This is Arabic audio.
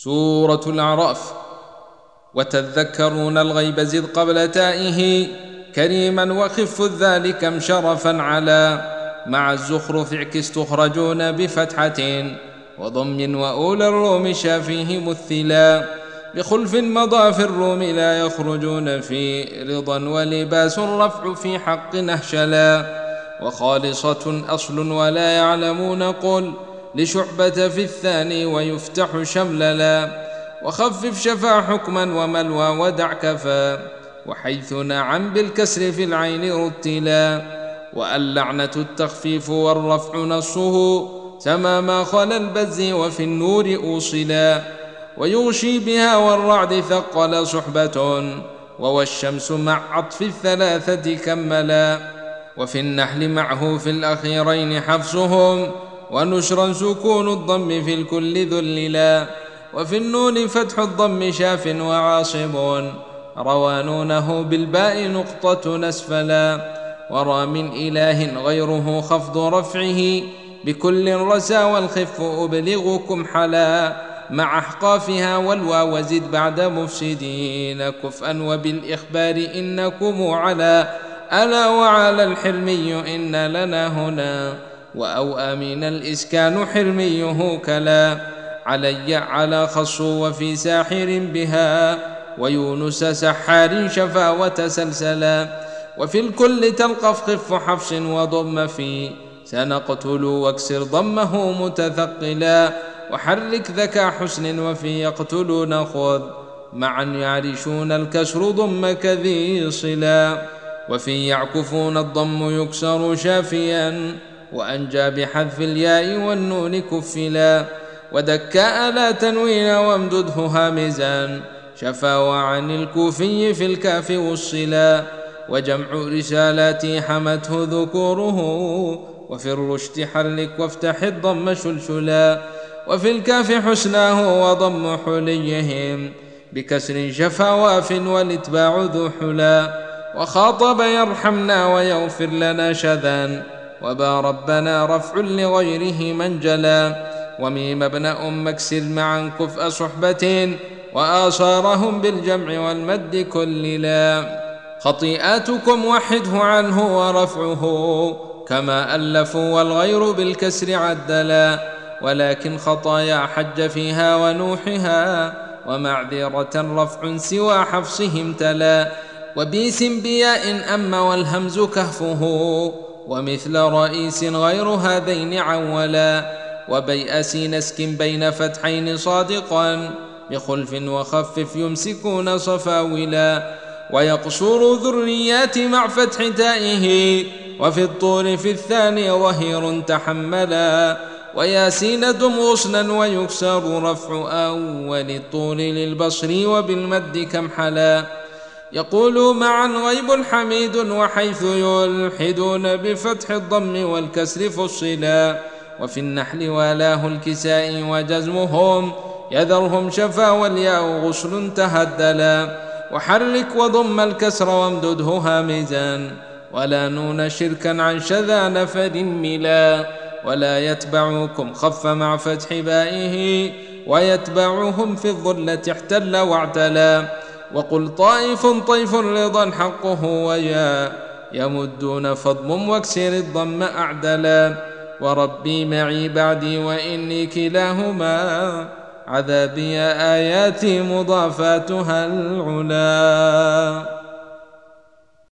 سورة الأعراف وتذكرون الغيب زد قبل تائه كريما وخف ذلك شرفا على مع الزخرف اعكس تخرجون بفتحة وضم وأولى الروم شافيه مثلا بخلف مضى في الروم لا يخرجون في رضا ولباس الرفع في حق نهشلا وخالصة أصل ولا يعلمون قل لشعبة في الثاني ويفتح شمللا وخفف شفا حكما وملوى ودع كفا وحيث نعم بالكسر في العين رتلا واللعنة التخفيف والرفع نصه سما ما خلا البز وفي النور أوصلا ويغشي بها والرعد ثقل صحبة وهو الشمس مع عطف الثلاثة كملا وفي النحل معه في الأخيرين حفصهم ونشرا سكون الضم في الكل ذللا وفي النون فتح الضم شاف وعاصب روانونه بالباء نقطة نسفلا ورى من إله غيره خفض رفعه بكل رسى والخف أبلغكم حلا مع أحقافها والواو زد بعد مفسدين كفءا وبالإخبار إنكم على ألا وعلى الحلمي إن لنا هنا وأو أمين الإسكان حرميه كلا علي على خص وفي ساحر بها ويونس سحار شفا وتسلسلا وفي الكل تلقف خف حفص وضم في سنقتل واكسر ضمه متثقلا وحرك ذكى حسن وفي يقتلون خذ معا يعرشون الكسر ضم كذي صلا وفي يعكفون الضم يكسر شافيا وأنجى بحذف الياء والنون كفلا. ودكاء لا تنوين وامدده هامزا. شفا وعن الكوفي في الكاف والصلا وجمع رسالاتي حمته ذكوره. وفي الرشد حرك وافتح الضم شلشلا. وفي الكاف حسناه وضم حليهم بكسر شفا واف والاتباع ذو حلا. وخاطب يرحمنا ويغفر لنا شذا. وبا ربنا رفع لغيره منجلا وميم ابن أم اكسر معا كفء صحبة وآثارهم بالجمع والمد كل لا خطيئاتكم وحده عنه ورفعه كما ألفوا والغير بالكسر عدلا ولكن خطايا حج فيها ونوحها ومعذرة رفع سوى حفصهم تلا وبيس بياء أما والهمز كهفه ومثل رئيس غير هذين عولا وبيأس نسك بين فتحين صادقا بخلف وخفف يمسكون صفاولا ويقصر ذريات مع فتح تائه وفي الطور في الثاني ظهير تحملا وياسين دم غصنا ويكسر رفع أول الطول للبصر وبالمد كم حلا يقول معا غيب حميد وحيث يلحدون بفتح الضم والكسر فصلا وفي النحل والاه الكساء وجزمهم يذرهم شفا والياء غسل تهدلا وحرك وضم الكسر وامدده هامزا ولا نون شركا عن شذا نفر ملا ولا يتبعكم خف مع فتح بائه ويتبعهم في الظلة احتل واعتلا وقل طائف طيف رضا حقه ويا يمدون فضم واكسر الضم أعدلا وربي معي بعدي وإني كلاهما عذابي آياتي مضافاتها العلا